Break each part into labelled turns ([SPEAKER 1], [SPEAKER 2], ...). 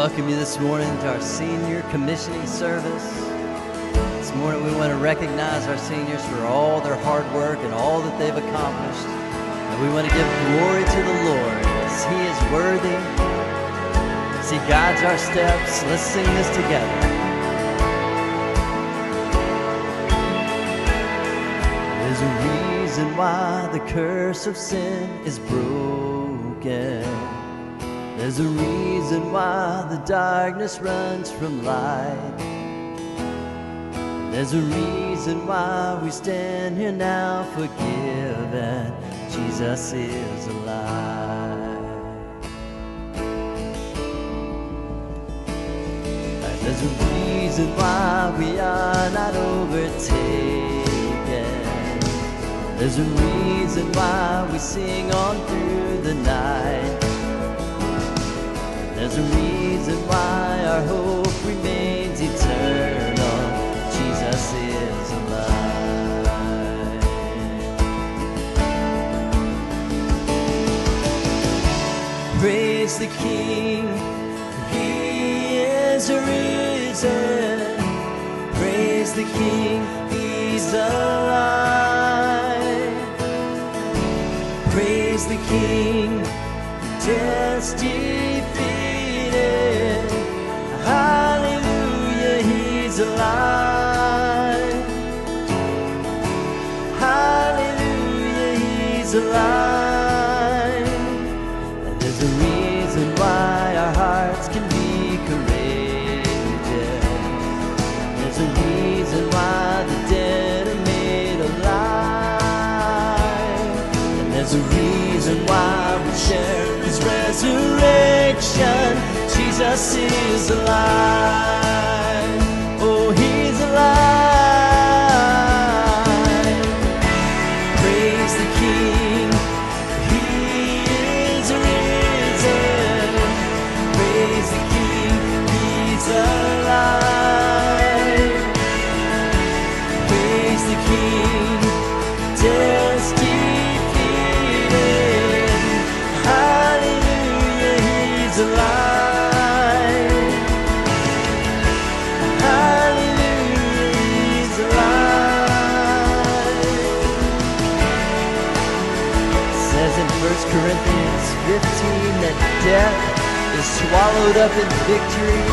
[SPEAKER 1] welcome you this morning to our senior commissioning service. This morning we want to recognize our seniors for all their hard work and all that they've accomplished. And we want to give glory to the Lord as He is worthy, as He guides our steps. Let's sing this together. There's a reason why the curse of sin is broken. There's a reason why the darkness runs from light. There's a reason why we stand here now forgiven. Jesus is alive. And there's a reason why we are not overtaken. There's a reason why we sing on through the night. There's a reason why our hope remains eternal. Jesus is alive. Praise the King, He is risen. Praise the King, He's alive. Praise the King, death's Hallelujah, He's alive. And there's a reason why our hearts can be courageous. There's a reason why the dead are made alive. And there's a reason why we share his resurrection. Jesus is alive. 1 Corinthians 15 that death is swallowed up in victory.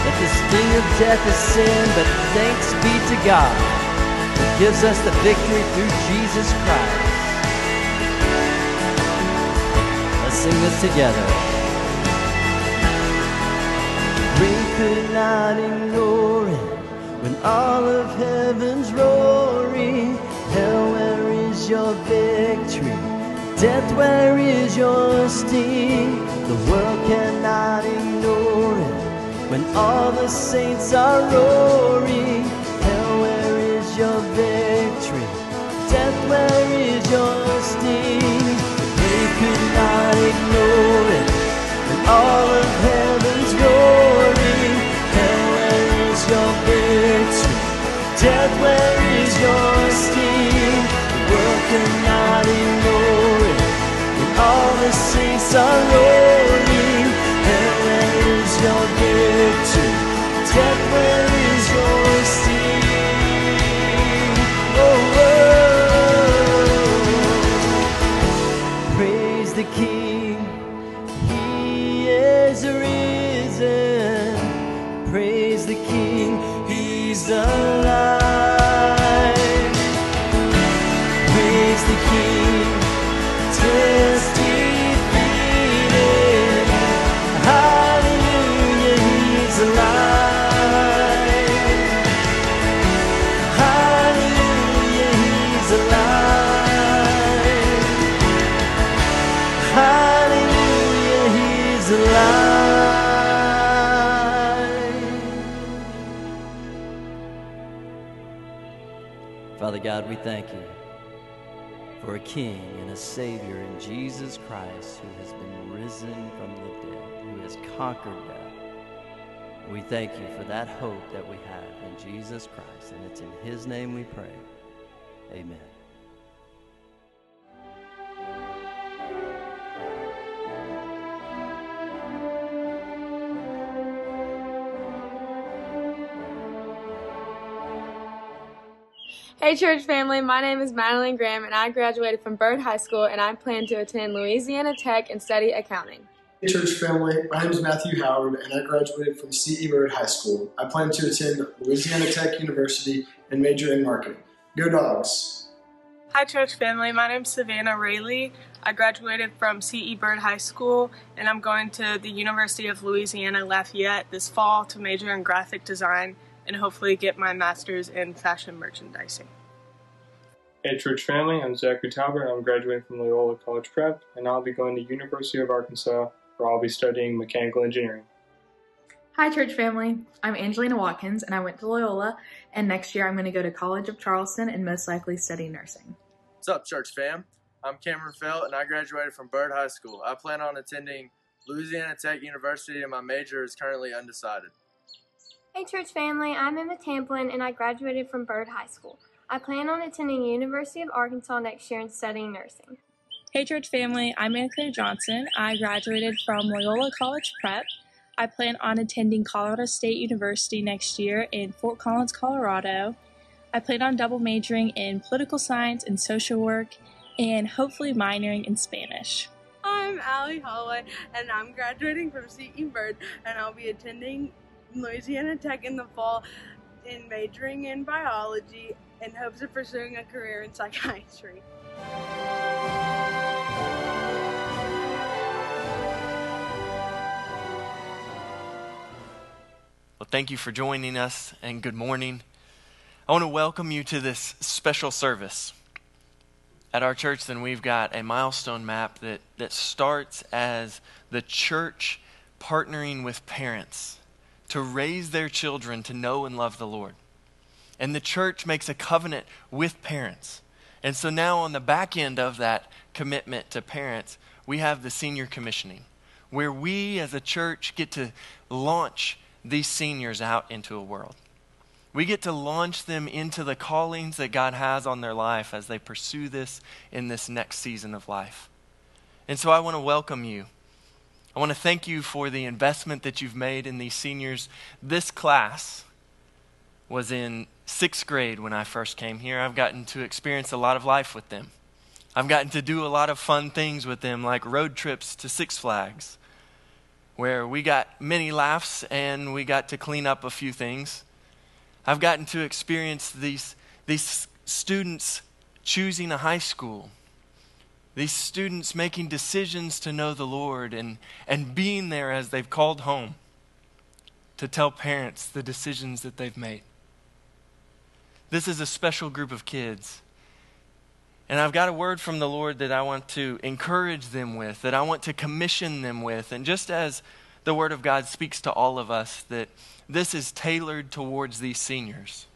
[SPEAKER 1] That the sting of death is sin, but thanks be to God who gives us the victory through Jesus Christ. Let's sing this together. We could not ignore it when all of heaven's roaring. Hell, your victory? Death, where is your sting? The world cannot ignore it when all the saints are roaring. Hell, where is your victory? Death, where is your sting? They could not ignore it when all of heaven's roaring. Hell, where is your victory? Death, where is your cannot ignore it. When all the saints are roaring, where is your victory? Death, where is your sting? Oh, oh. praise the King. He is risen. Praise the King. He's alive. God, we thank you for a king and a savior in Jesus Christ who has been risen from the dead, who has conquered death. We thank you for that hope that we have in Jesus Christ, and it's in his name we pray. Amen.
[SPEAKER 2] Hey, church family, my name is Madeline Graham, and I graduated from Byrd High School, and I plan to attend Louisiana Tech and study accounting.
[SPEAKER 3] Hey, church family, my name is Matthew Howard, and I graduated from C.E. Byrd High School. I plan to attend Louisiana Tech University and major in marketing. Go Dogs!
[SPEAKER 4] Hi, church family, my name is Savannah Rayleigh. I graduated from C.E. Byrd High School, and I'm going to the University of Louisiana Lafayette this fall to major in graphic design and hopefully get my master's in fashion merchandising.
[SPEAKER 5] Hey church family, I'm Zachary Talbert. I'm graduating from Loyola College Prep, and I'll be going to University of Arkansas, where I'll be studying mechanical engineering.
[SPEAKER 6] Hi church family, I'm Angelina Watkins, and I went to Loyola, and next year I'm going to go to College of Charleston and most likely study nursing.
[SPEAKER 7] What's up, church fam? I'm Cameron Felt, and I graduated from Byrd High School. I plan on attending Louisiana Tech University, and my major is currently undecided.
[SPEAKER 8] Hey church family, I'm Emma Tamplin and I graduated from Byrd High School. I plan on attending University of Arkansas next year and studying nursing.
[SPEAKER 9] Hey church family, I'm Anna Claire Johnson. I graduated from Loyola College Prep. I plan on attending Colorado State University next year in Fort Collins, Colorado. I plan on double majoring in political science and social work and hopefully minoring in Spanish.
[SPEAKER 10] I'm Allie Holloway and I'm graduating from C.E. Byrd and I'll be attending Louisiana Tech in the fall in majoring in biology in hopes of pursuing a career in psychiatry.
[SPEAKER 11] Well, thank you for joining us and good morning. I want to welcome you to this special service. At our church, then, we've got a milestone map that, that starts as the church partnering with parents to raise their children to know and love the Lord. And the church makes a covenant with parents. And so now, on the back end of that commitment to parents, we have the senior commissioning, where we as a church get to launch these seniors out into a world. We get to launch them into the callings that God has on their life as they pursue this in this next season of life. And so I want to welcome you I want to thank you for the investment that you've made in these seniors. This class was in sixth grade when I first came here. I've gotten to experience a lot of life with them. I've gotten to do a lot of fun things with them, like road trips to Six Flags, where we got many laughs and we got to clean up a few things. I've gotten to experience these, these students choosing a high school these students making decisions to know the Lord and, and being there as they've called home to tell parents the decisions that they've made. This is a special group of kids. And I've got a word from the Lord that I want to encourage them with, that I want to commission them with. And just as the Word of God speaks to all of us, that this is tailored towards these seniors.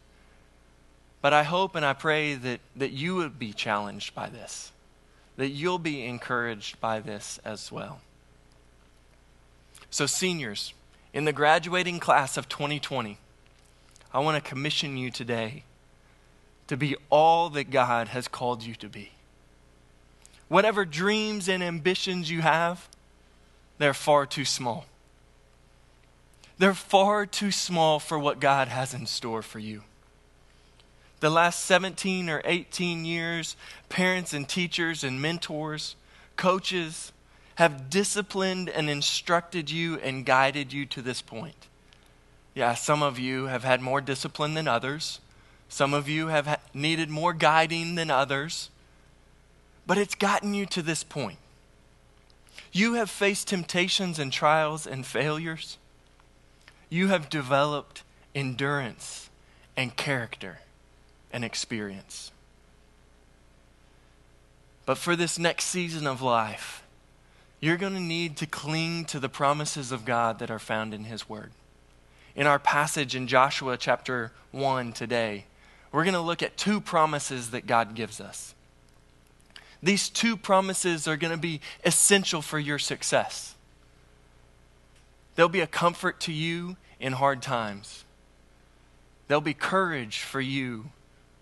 [SPEAKER 11] But I hope and I pray that, that you would be challenged by this that you'll be encouraged by this as well. So, seniors, in the graduating class of 2020, I want to commission you today to be all that God has called you to be. Whatever dreams and ambitions you have, they're far too small. They're far too small for what God has in store for you the last 17 or 18 years, parents and teachers and mentors, coaches have disciplined and instructed you and guided you to this point. Yeah, some of you have had more discipline than others. Some of you have needed more guiding than others. But it's gotten you to this point. You have faced temptations and trials and failures. You have developed endurance and character and experience. But for this next season of life, you're going to need to cling to the promises of God that are found in His Word. In our passage in Joshua chapter 1 today, we're going to look at two promises that God gives us. These two promises are going to be essential for your success. They'll be a comfort to you in hard times. They'll be courage for you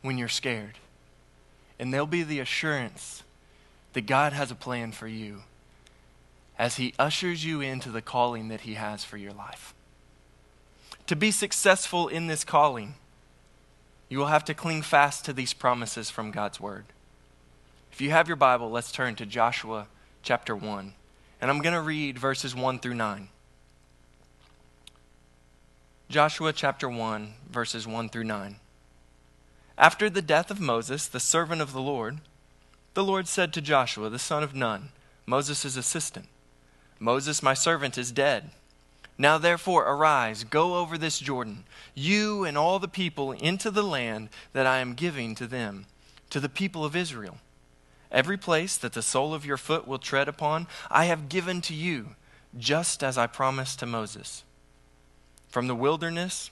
[SPEAKER 11] when you're scared. And there'll be the assurance that God has a plan for you as He ushers you into the calling that He has for your life. To be successful in this calling, You will have to cling fast to these promises from God's Word. If you have your Bible, let's turn to Joshua chapter 1. And I'm going to read verses 1 through 9. Joshua chapter 1, verses 1 through 9. After the death of Moses, the servant of the Lord, the Lord said to Joshua, the son of Nun, Moses' assistant, Moses, my servant, is dead. Now therefore arise, go over this Jordan, you and all the people, into the land that I am giving to them, to the people of Israel. Every place that the sole of your foot will tread upon, I have given to you, just as I promised to Moses from the wilderness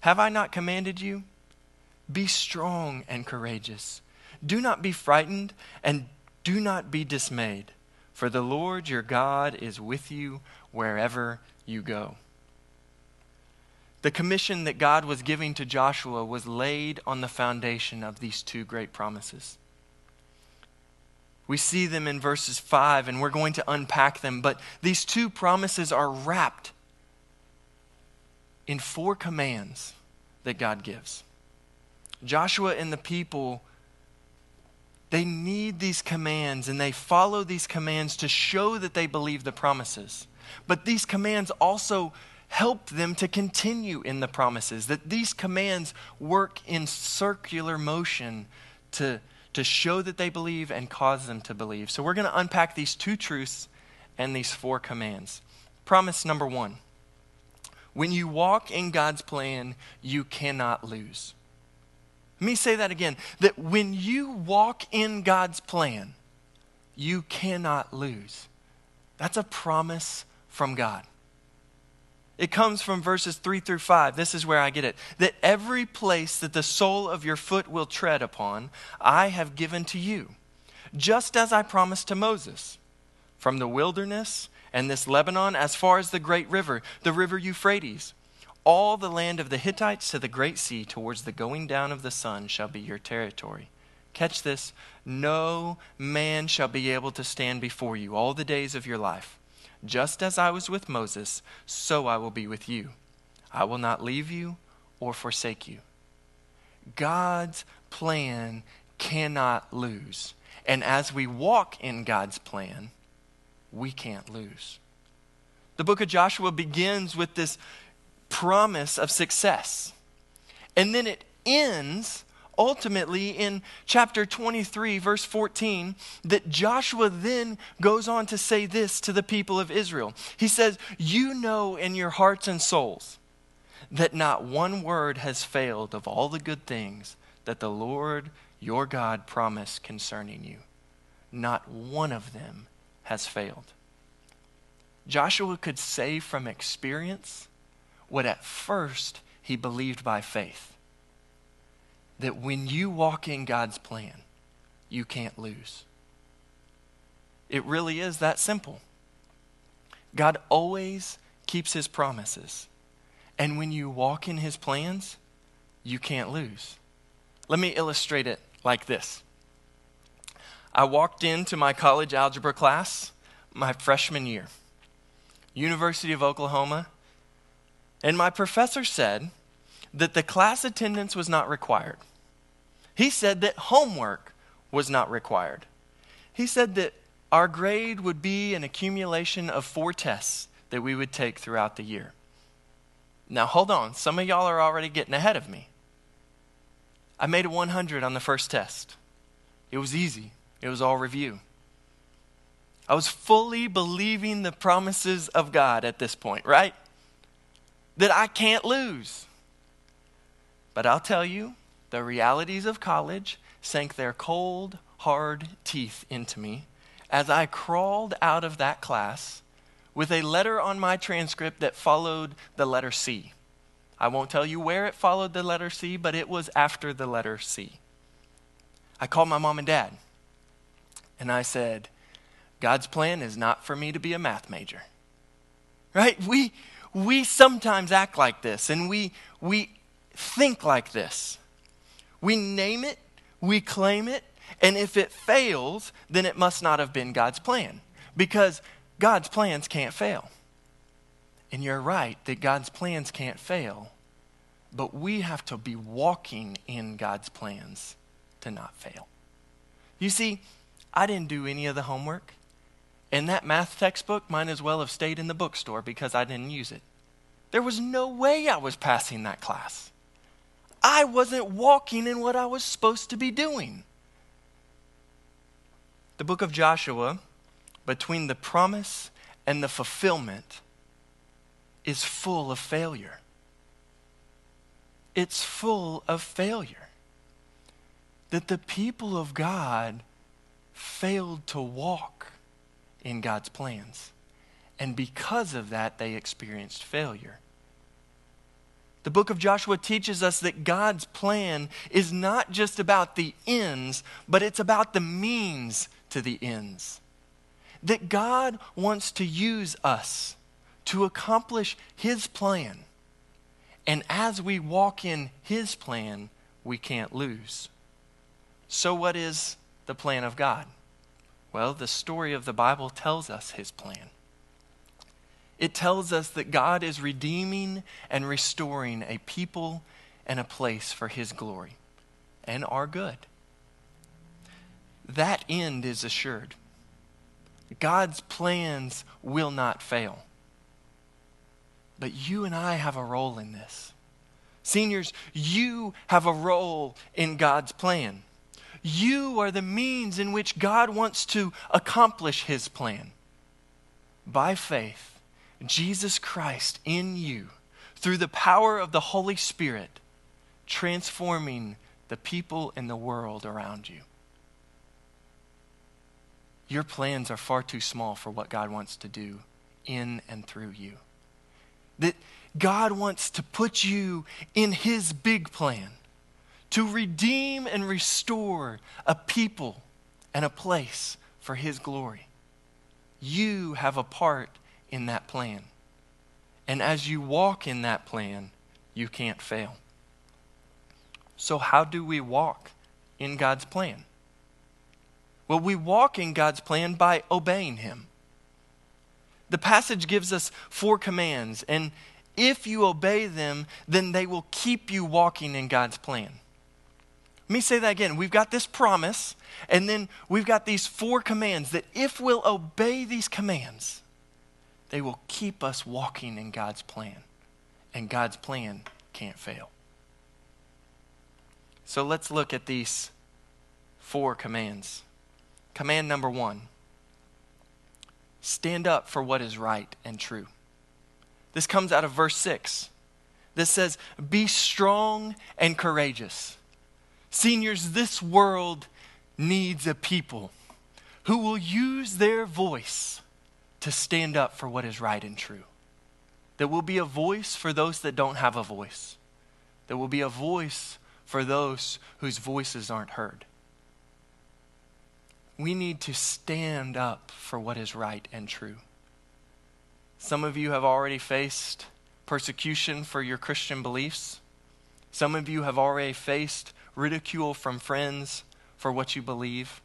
[SPEAKER 11] Have I not commanded you? Be strong and courageous. Do not be frightened, and do not be dismayed, for the Lord your God is with you wherever you go. The commission that God was giving to Joshua was laid on the foundation of these two great promises. We see them in verses 5, and we're going to unpack them, but these two promises are wrapped in four commands that God gives. Joshua and the people, they need these commands and they follow these commands to show that they believe the promises. But these commands also help them to continue in the promises, that these commands work in circular motion to, to show that they believe and cause them to believe. So we're going to unpack these two truths and these four commands. Promise number one when you walk in God's plan, you cannot lose. Let me say that again that when you walk in God's plan, you cannot lose. That's a promise from God. It comes from verses 3 through 5. This is where I get it. That every place that the sole of your foot will tread upon, I have given to you, just as I promised to Moses. From the wilderness and this Lebanon, as far as the great river, the river Euphrates, all the land of the Hittites to the great sea, towards the going down of the sun, shall be your territory. Catch this no man shall be able to stand before you all the days of your life. Just as I was with Moses, so I will be with you. I will not leave you or forsake you. God's plan cannot lose. And as we walk in God's plan, we can't lose. The book of Joshua begins with this promise of success. And then it ends ultimately in chapter 23, verse 14, that Joshua then goes on to say this to the people of Israel. He says, You know in your hearts and souls that not one word has failed of all the good things that the Lord your God promised concerning you. Not one of them has failed. Joshua could say from experience what at first he believed by faith that when you walk in God's plan, you can't lose. It really is that simple. God always keeps his promises. And when you walk in his plans, you can't lose. Let me illustrate it like this I walked into my college algebra class my freshman year, University of Oklahoma, and my professor said, that the class attendance was not required. He said that homework was not required. He said that our grade would be an accumulation of four tests that we would take throughout the year. Now, hold on. Some of y'all are already getting ahead of me. I made a 100 on the first test. It was easy, it was all review. I was fully believing the promises of God at this point, right? That I can't lose. But I'll tell you, the realities of college sank their cold, hard teeth into me as I crawled out of that class with a letter on my transcript that followed the letter C. I won't tell you where it followed the letter C, but it was after the letter C. I called my mom and dad and I said, God's plan is not for me to be a math major. Right? We, we sometimes act like this and we, we think like this. We name it, we claim it, and if it fails, then it must not have been God's plan because God's plans can't fail. And you're right that God's plans can't fail, but we have to be walking in God's plans to not fail. You see, I didn't do any of the homework, and that math textbook might as well have stayed in the bookstore because I didn't use it. There was no way I was passing that class. I wasn't walking in what I was supposed to be doing. The book of Joshua, between the promise and the fulfillment, is full of failure. It's full of failure. That the people of God failed to walk in God's plans. And because of that, they experienced failure. The book of Joshua teaches us that God's plan is not just about the ends, but it's about the means to the ends. That God wants to use us to accomplish His plan. And as we walk in His plan, we can't lose. So, what is the plan of God? Well, the story of the Bible tells us His plan. It tells us that God is redeeming and restoring a people and a place for His glory and our good. That end is assured. God's plans will not fail. But you and I have a role in this. Seniors, you have a role in God's plan. You are the means in which God wants to accomplish His plan. By faith, Jesus Christ in you through the power of the Holy Spirit, transforming the people and the world around you. Your plans are far too small for what God wants to do in and through you. That God wants to put you in His big plan to redeem and restore a people and a place for His glory. You have a part in that plan. And as you walk in that plan, you can't fail. So, how do we walk in God's plan? Well, we walk in God's plan by obeying Him. The passage gives us four commands, and if you obey them, then they will keep you walking in God's plan. Let me say that again. We've got this promise, and then we've got these four commands that if we'll obey these commands, they will keep us walking in God's plan. And God's plan can't fail. So let's look at these four commands. Command number one stand up for what is right and true. This comes out of verse 6. This says, Be strong and courageous. Seniors, this world needs a people who will use their voice to stand up for what is right and true. There will be a voice for those that don't have a voice. There will be a voice for those whose voices aren't heard. We need to stand up for what is right and true. Some of you have already faced persecution for your Christian beliefs. Some of you have already faced ridicule from friends for what you believe.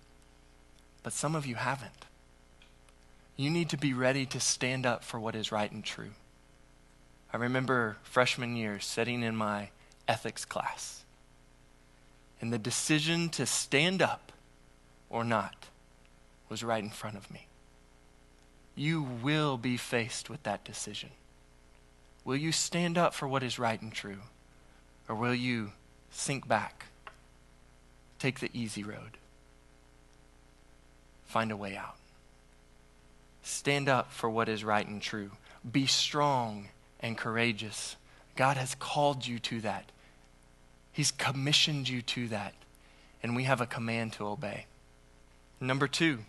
[SPEAKER 11] But some of you haven't. You need to be ready to stand up for what is right and true. I remember freshman year sitting in my ethics class, and the decision to stand up or not was right in front of me. You will be faced with that decision. Will you stand up for what is right and true, or will you sink back take the easy road. Find a way out. Stand up for what is right and true. Be strong and courageous. God has called you to that. He's commissioned you to that. And we have a command to obey. Number two,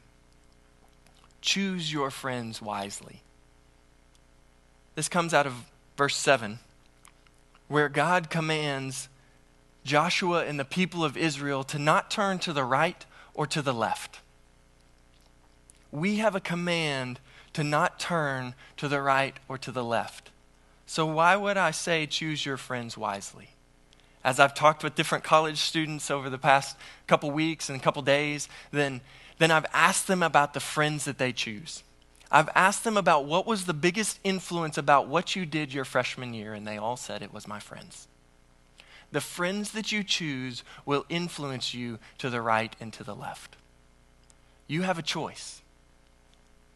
[SPEAKER 11] choose your friends wisely. This comes out of verse 7, where God commands Joshua and the people of Israel to not turn to the right or to the left. We have a command to not turn to the right or to the left. So, why would I say choose your friends wisely? As I've talked with different college students over the past couple weeks and couple days, then, then I've asked them about the friends that they choose. I've asked them about what was the biggest influence about what you did your freshman year, and they all said it was my friends. The friends that you choose will influence you to the right and to the left. You have a choice.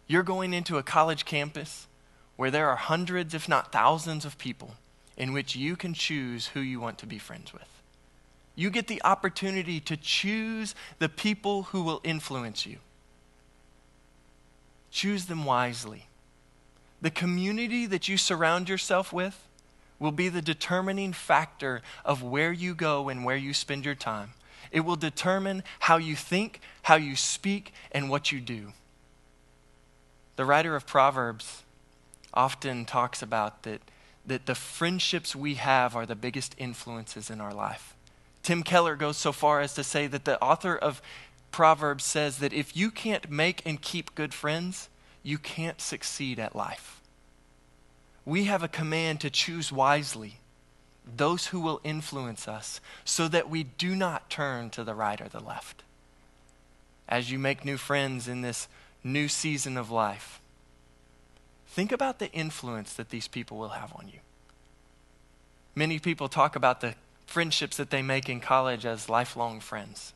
[SPEAKER 11] You're going into a college campus where there are hundreds, if not thousands, of people in which you can choose who you want to be friends with. You get the opportunity to choose the people who will influence you. Choose them wisely. The community that you surround yourself with will be the determining factor of where you go and where you spend your time. It will determine how you think, how you speak, and what you do. The writer of Proverbs often talks about that, that the friendships we have are the biggest influences in our life. Tim Keller goes so far as to say that the author of Proverbs says that if you can't make and keep good friends, you can't succeed at life. We have a command to choose wisely those who will influence us so that we do not turn to the right or the left. As you make new friends in this new season of life, think about the influence that these people will have on you. Many people talk about the friendships that they make in college as lifelong friends.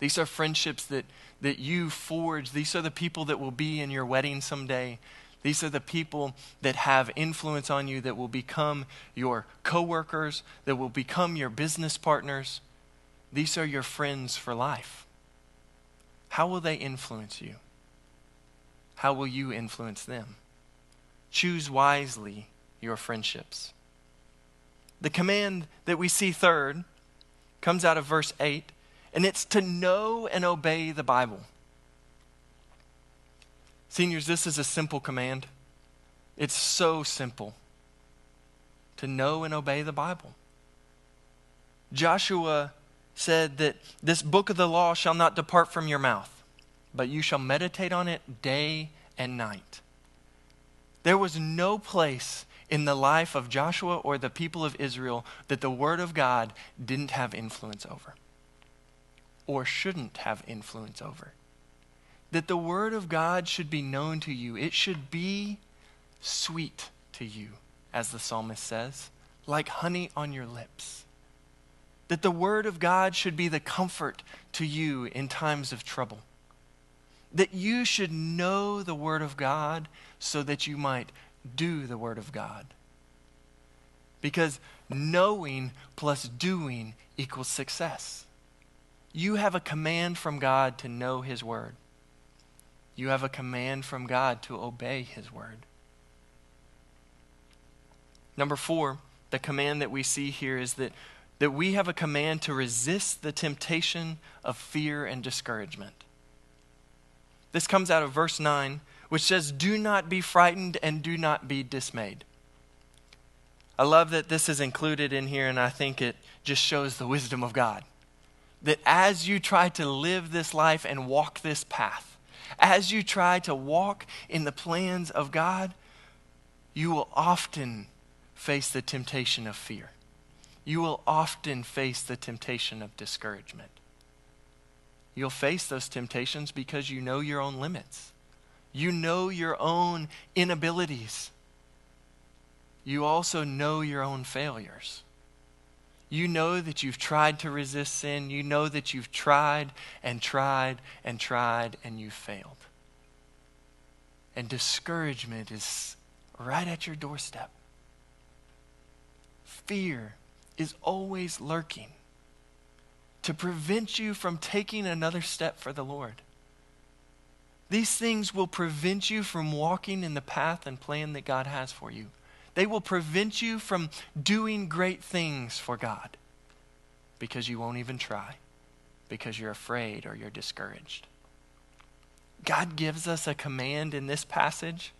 [SPEAKER 11] These are friendships that, that you forge. These are the people that will be in your wedding someday. These are the people that have influence on you that will become your coworkers, that will become your business partners. These are your friends for life. How will they influence you? How will you influence them? Choose wisely your friendships. The command that we see third comes out of verse 8 and it's to know and obey the Bible. Seniors, this is a simple command. It's so simple to know and obey the Bible. Joshua said that this book of the law shall not depart from your mouth, but you shall meditate on it day and night. There was no place in the life of Joshua or the people of Israel that the Word of God didn't have influence over or shouldn't have influence over. That the Word of God should be known to you, it should be sweet to you, as the psalmist says, like honey on your lips. That the Word of God should be the comfort to you in times of trouble. That you should know the Word of God so that you might do the Word of God. Because knowing plus doing equals success. You have a command from God to know His Word. You have a command from God to obey His Word. Number four, the command that we see here is that, that we have a command to resist the temptation of fear and discouragement. This comes out of verse 9, which says, Do not be frightened and do not be dismayed. I love that this is included in here, and I think it just shows the wisdom of God that as you try to live this life and walk this path, as you try to walk in the plans of God, you will often face the temptation of fear. You will often face the temptation of discouragement. You'll face those temptations because you know your own limits. You know your own inabilities. You also know your own failures. You know that you've tried to resist sin. You know that you've tried and tried and tried and you've failed. And discouragement is right at your doorstep. Fear is always lurking. to prevent you from taking another step for the Lord. These things will prevent you from walking in the path and plan that God has for you. They will prevent you from doing great things for God because you won't even try, because you're afraid or you're discouraged. God gives us a command in this passage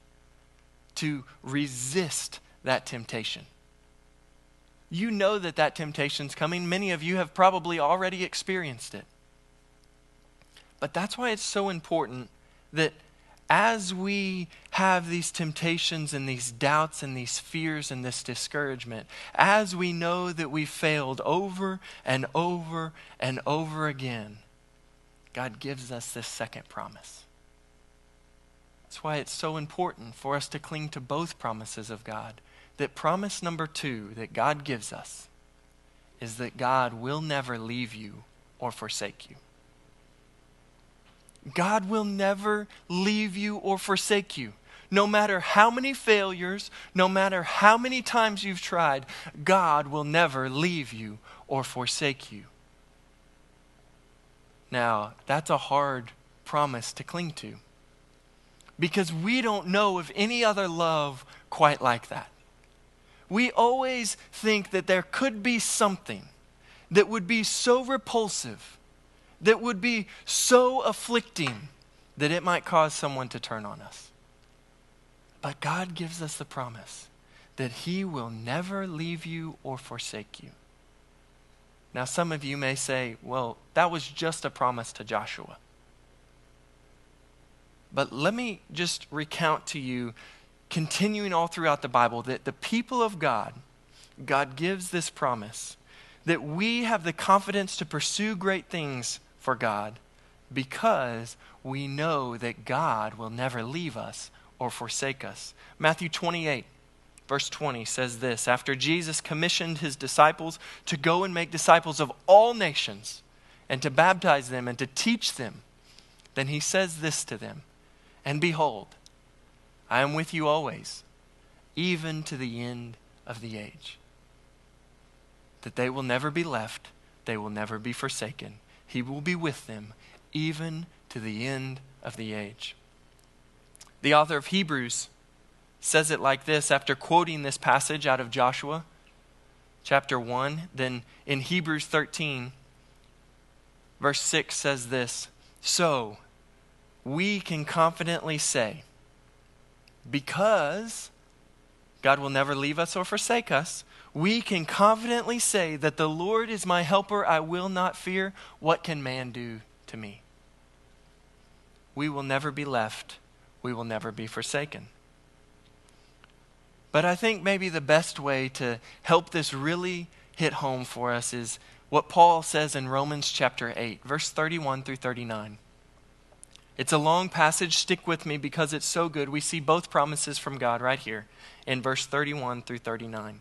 [SPEAKER 11] to resist that temptation. You know that that temptation's coming. Many of you have probably already experienced it. But that's why it's so important that as we have these temptations and these doubts and these fears and this discouragement, as we know that we failed over and over and over again, God gives us this second promise. That's why it's so important for us to cling to both promises of God. That promise number two that God gives us is that God will never leave you or forsake you. God will never leave you or forsake you. No matter how many failures, no matter how many times you've tried, God will never leave you or forsake you. Now, that's a hard promise to cling to because we don't know of any other love quite like that. We always think that there could be something that would be so repulsive, that would be so afflicting, that it might cause someone to turn on us. But God gives us the promise that He will never leave you or forsake you. Now, some of you may say, well, that was just a promise to Joshua. But let me just recount to you, continuing all throughout the Bible, that the people of God, God gives this promise that we have the confidence to pursue great things for God because we know that God will never leave us or forsake us. Matthew 28, verse 20 says this After Jesus commissioned his disciples to go and make disciples of all nations and to baptize them and to teach them, then he says this to them and behold, I am with you always, even to the end of the age. That they will never be left, they will never be forsaken. He will be with them, even to the end of the age. The author of Hebrews says it like this after quoting this passage out of Joshua chapter 1. Then in Hebrews 13, verse 6 says this So, we can confidently say, because God will never leave us or forsake us, we can confidently say that the Lord is my helper, I will not fear. What can man do to me? We will never be left, we will never be forsaken. But I think maybe the best way to help this really hit home for us is what Paul says in Romans chapter 8, verse 31 through 39. It's a long passage. Stick with me because it's so good. We see both promises from God right here in verse 31 through 39.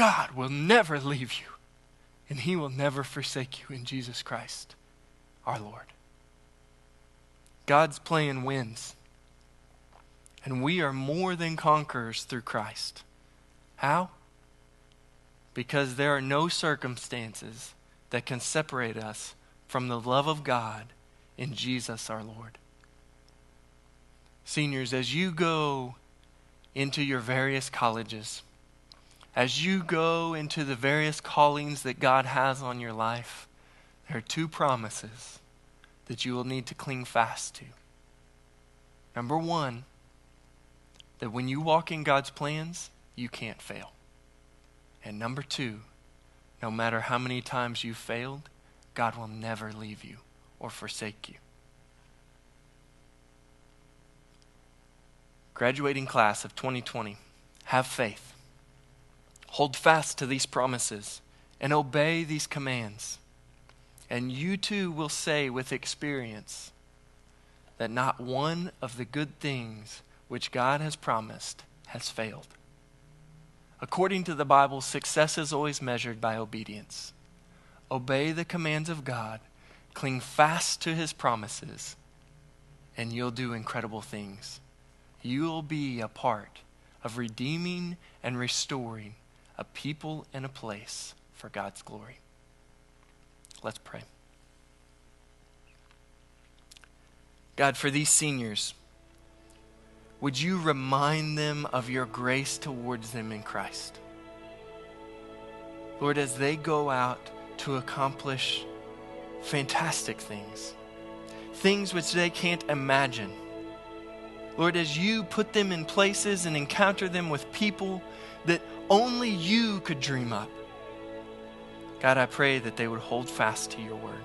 [SPEAKER 11] God will never leave you, and He will never forsake you in Jesus Christ our Lord. God's plan wins. And we are more than conquerors through Christ. How? Because there are no circumstances that can separate us from the love of God in Jesus our Lord. Seniors, as you go into your various colleges, as you go into the various callings that God has on your life, there are two promises that you will need to cling fast to. Number one, that when you walk in God's plans, you can't fail. And number two, no matter how many times you've failed, God will never leave you or forsake you. Graduating class of 2020, have faith. Hold fast to these promises and obey these commands. And you too will say with experience that not one of the good things which God has promised has failed. According to the Bible, success is always measured by obedience. Obey the commands of God, cling fast to his promises, and you'll do incredible things. You'll be a part of redeeming and restoring a people and a place for God's glory. Let's pray. God, for these seniors, would you remind them of your grace towards them in Christ? Lord, as they go out to accomplish fantastic things, things which they can't imagine. Lord, as you put them in places and encounter them with people that only you could dream up, God, I pray that they would hold fast to your word,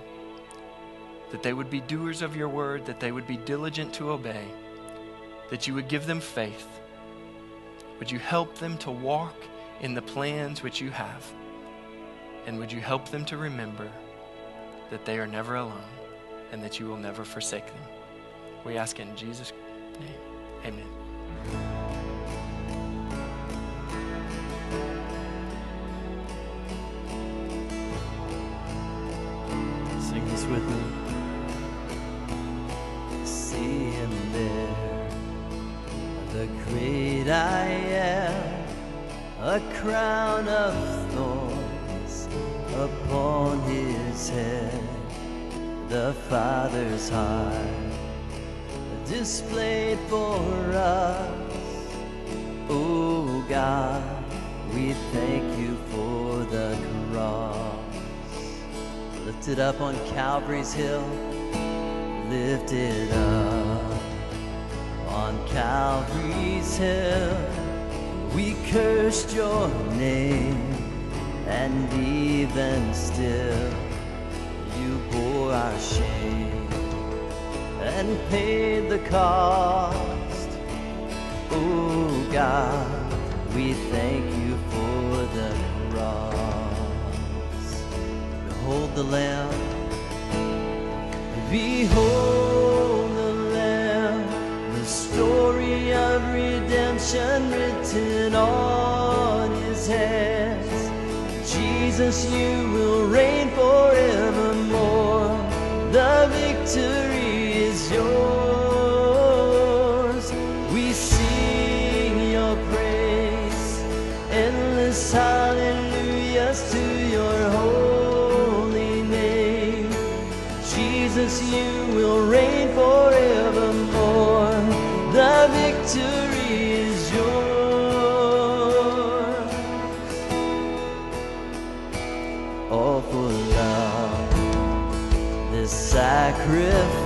[SPEAKER 11] that they would be doers of your word, that they would be diligent to obey that you would give them faith. Would you help them to walk in the plans which you have? And would you help them to remember that they are never alone and that you will never forsake them? We ask in Jesus' name. Amen.
[SPEAKER 1] Up on Calvary's hill, lifted up on Calvary's hill. We cursed your name, and even still, you bore our shame and paid the cost. Oh God, we thank you for the cross. Behold the Lamb. Behold the Lamb. The story of redemption written on his hands. Jesus, you will reign forevermore. The victory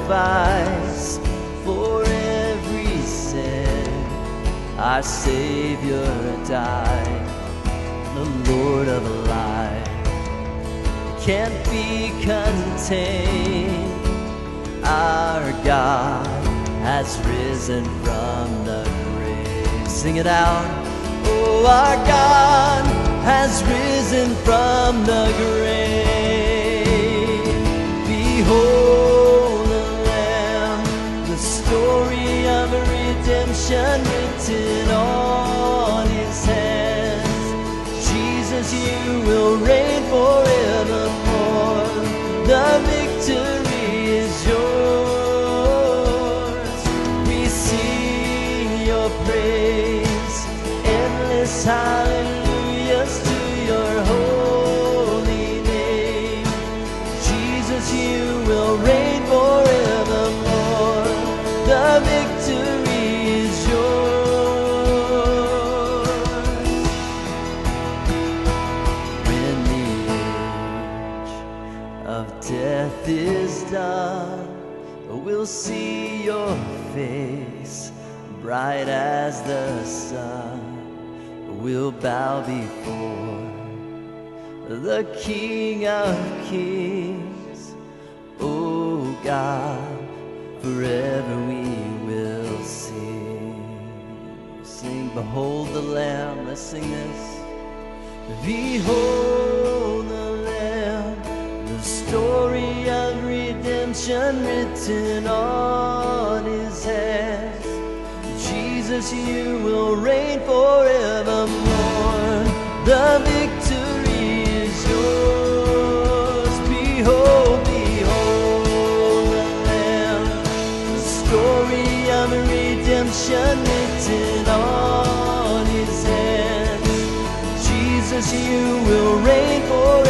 [SPEAKER 1] sacrifice for every sin. Our Savior died, the Lord of life can't be contained. Our God has risen from the grave. Sing it out. Oh, our God has risen from the grave. Bow before the King of Kings. Oh God, forever we will sing. Sing, behold the Lamb. Let's sing this. Behold the Lamb, the story of redemption written on his hands. Jesus, you will reign forevermore. The victory is yours. Behold, behold the Lamb, the story of redemption written on his. Jesus, you will reign forevermore.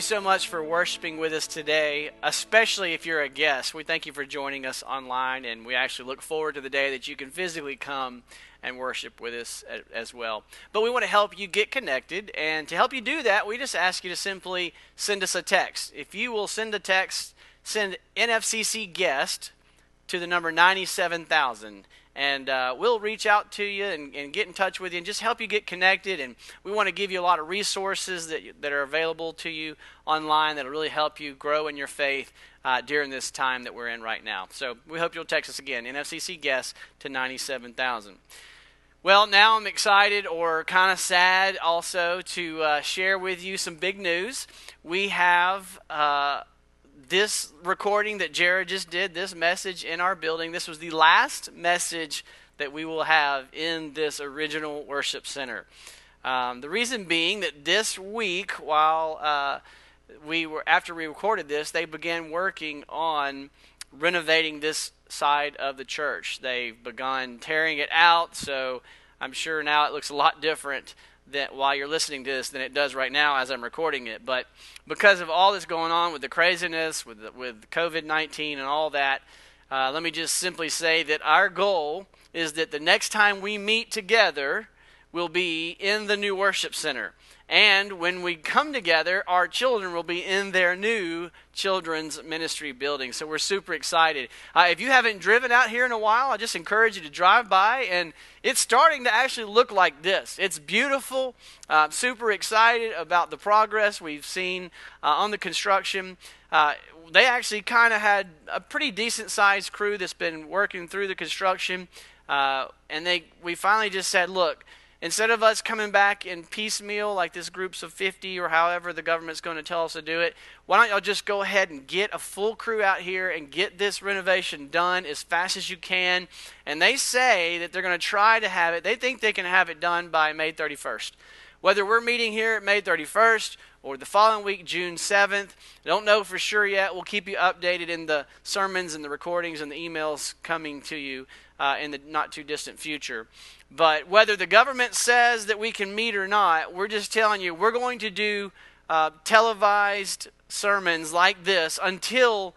[SPEAKER 1] You
[SPEAKER 12] so much for worshiping with us today, especially if you're a guest. We thank you for joining us online, and we actually look forward to the day that you can physically come and worship with us as well. But we want to help you get connected, and to help you do that, we just ask you to simply send us a text. If you will send a text, send NFCC guest to the number 97,000. And uh, we'll reach out to you and, and get in touch with you and just help you get connected. And we want to give you a lot of resources that, that are available to you online that'll really help you grow in your faith uh, during this time that we're in right now. So we hope you'll text us again, NFCC guest to 97,000. Well, now I'm excited or kind of sad also to uh, share with you some big news. We have uh, this recording that Jared just did, this message in our building. This was the last message that we will have in this original worship center. Um, the reason being that this week, while uh, we were after we recorded this, they began working on renovating this side of the church. They've begun tearing it out, so I'm sure now it looks a lot different that while you're listening to this than it does right now as I'm recording it. But because of all that's going on with the craziness, with the, with COVID 19 and all that, uh, let me just simply say that our goal is that the next time we meet together will be in the new worship center. And when we come together, our children will be in their new children's ministry building. So we're super excited. Uh, if you haven't driven out here in a while, I just encourage you to drive by. And it's starting to actually look like this. It's beautiful. Uh, super excited about the progress we've seen uh, on the construction. Uh, they actually kind of had a pretty decent sized crew that's been working through the construction. Uh, and they we finally just said, look, Instead of us coming back in piecemeal, like this groups of 50 or however the government's going to tell us to do it, why don't y'all just go ahead and get a full crew out here and get this renovation done as fast as you can? And they say that they're going to try to have it, they think they can have it done by May 31st. Whether we're meeting here at May 31st or the following week, June 7th, don't know for sure yet. We'll keep you updated in the sermons and the recordings and the emails coming to you uh, in the not too distant future. But whether the government says that we can meet or not, we're just telling you we're going to do uh, televised sermons like this until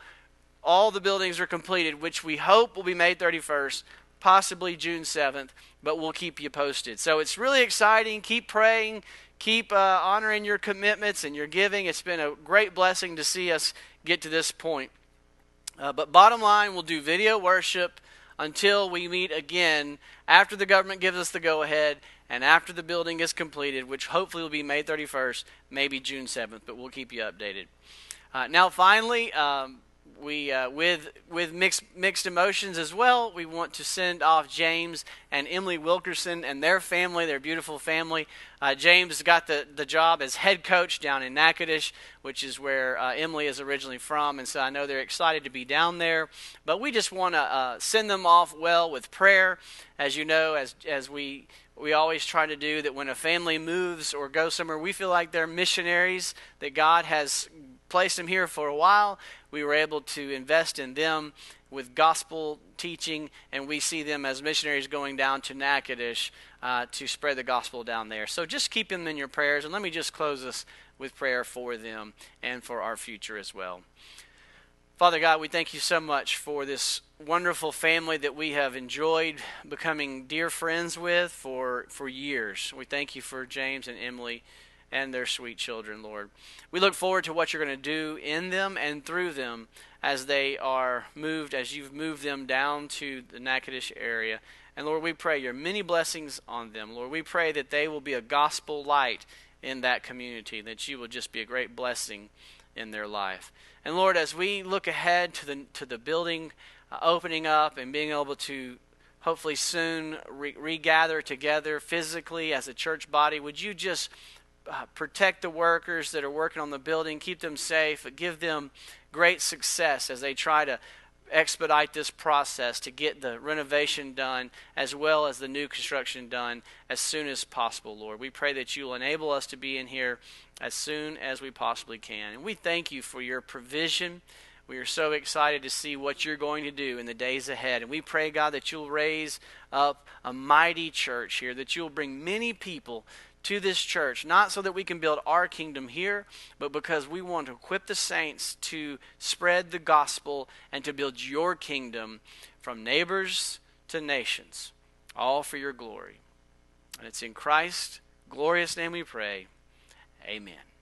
[SPEAKER 12] all the buildings are completed, which we hope will be May 31st, possibly June 7th, but we'll keep you posted. So it's really exciting. Keep praying, keep uh, honoring your commitments and your giving. It's been a great blessing to see us get to this point. Uh, but bottom line, we'll do video worship until we meet again after the government gives us the go ahead and after the building is completed, which hopefully will be May 31st, maybe June 7th, but we'll keep you updated. Uh, now, finally, um, we uh, with with mixed mixed emotions as well. We want to send off James and Emily Wilkerson and their family, their beautiful family. Uh, James got the the job as head coach down in Natchitoches, which is where uh, Emily is originally from, and so I know they're excited to be down there. But we just want to uh, send them off well with prayer, as you know, as as we we always try to do that when a family moves or goes somewhere, we feel like they're missionaries, that God has placed them here for a while. We were able to invest in them with gospel teaching, and we see them as missionaries going down to Natchitoches uh, to spread the gospel down there. So just keep them in your prayers, and let me just close this with prayer for them and for our future as well. Father God, we thank you so much for this wonderful family that we have enjoyed becoming dear friends with for, for years. We thank you for James and Emily and their sweet children, Lord. We look forward to what you're going to do in them and through them as they are moved, as you've moved them down to the Natchitoches area. And Lord, we pray your many blessings on them. Lord, we pray that they will be a gospel light in that community, that you will just be a great blessing in their life. And Lord, as we look ahead to the to the building uh, opening up and being able to hopefully soon re- regather together physically as a church body, would you just uh, protect the workers that are working on the building, keep them safe, give them great success as they try to expedite this process to get the renovation done as well as the new construction done as soon as possible, Lord. We pray that you will enable us to be in here as soon as we possibly can. And we thank you for your provision. We are so excited to see what you're going to do in the days ahead. And we pray, God, that you'll raise up a mighty church here, that you'll bring many people to this church, not so that we can build our kingdom here, but because we want to equip the saints to spread the gospel and to build your kingdom from neighbors to nations, all for your glory. And it's in Christ's glorious name we pray. Amen.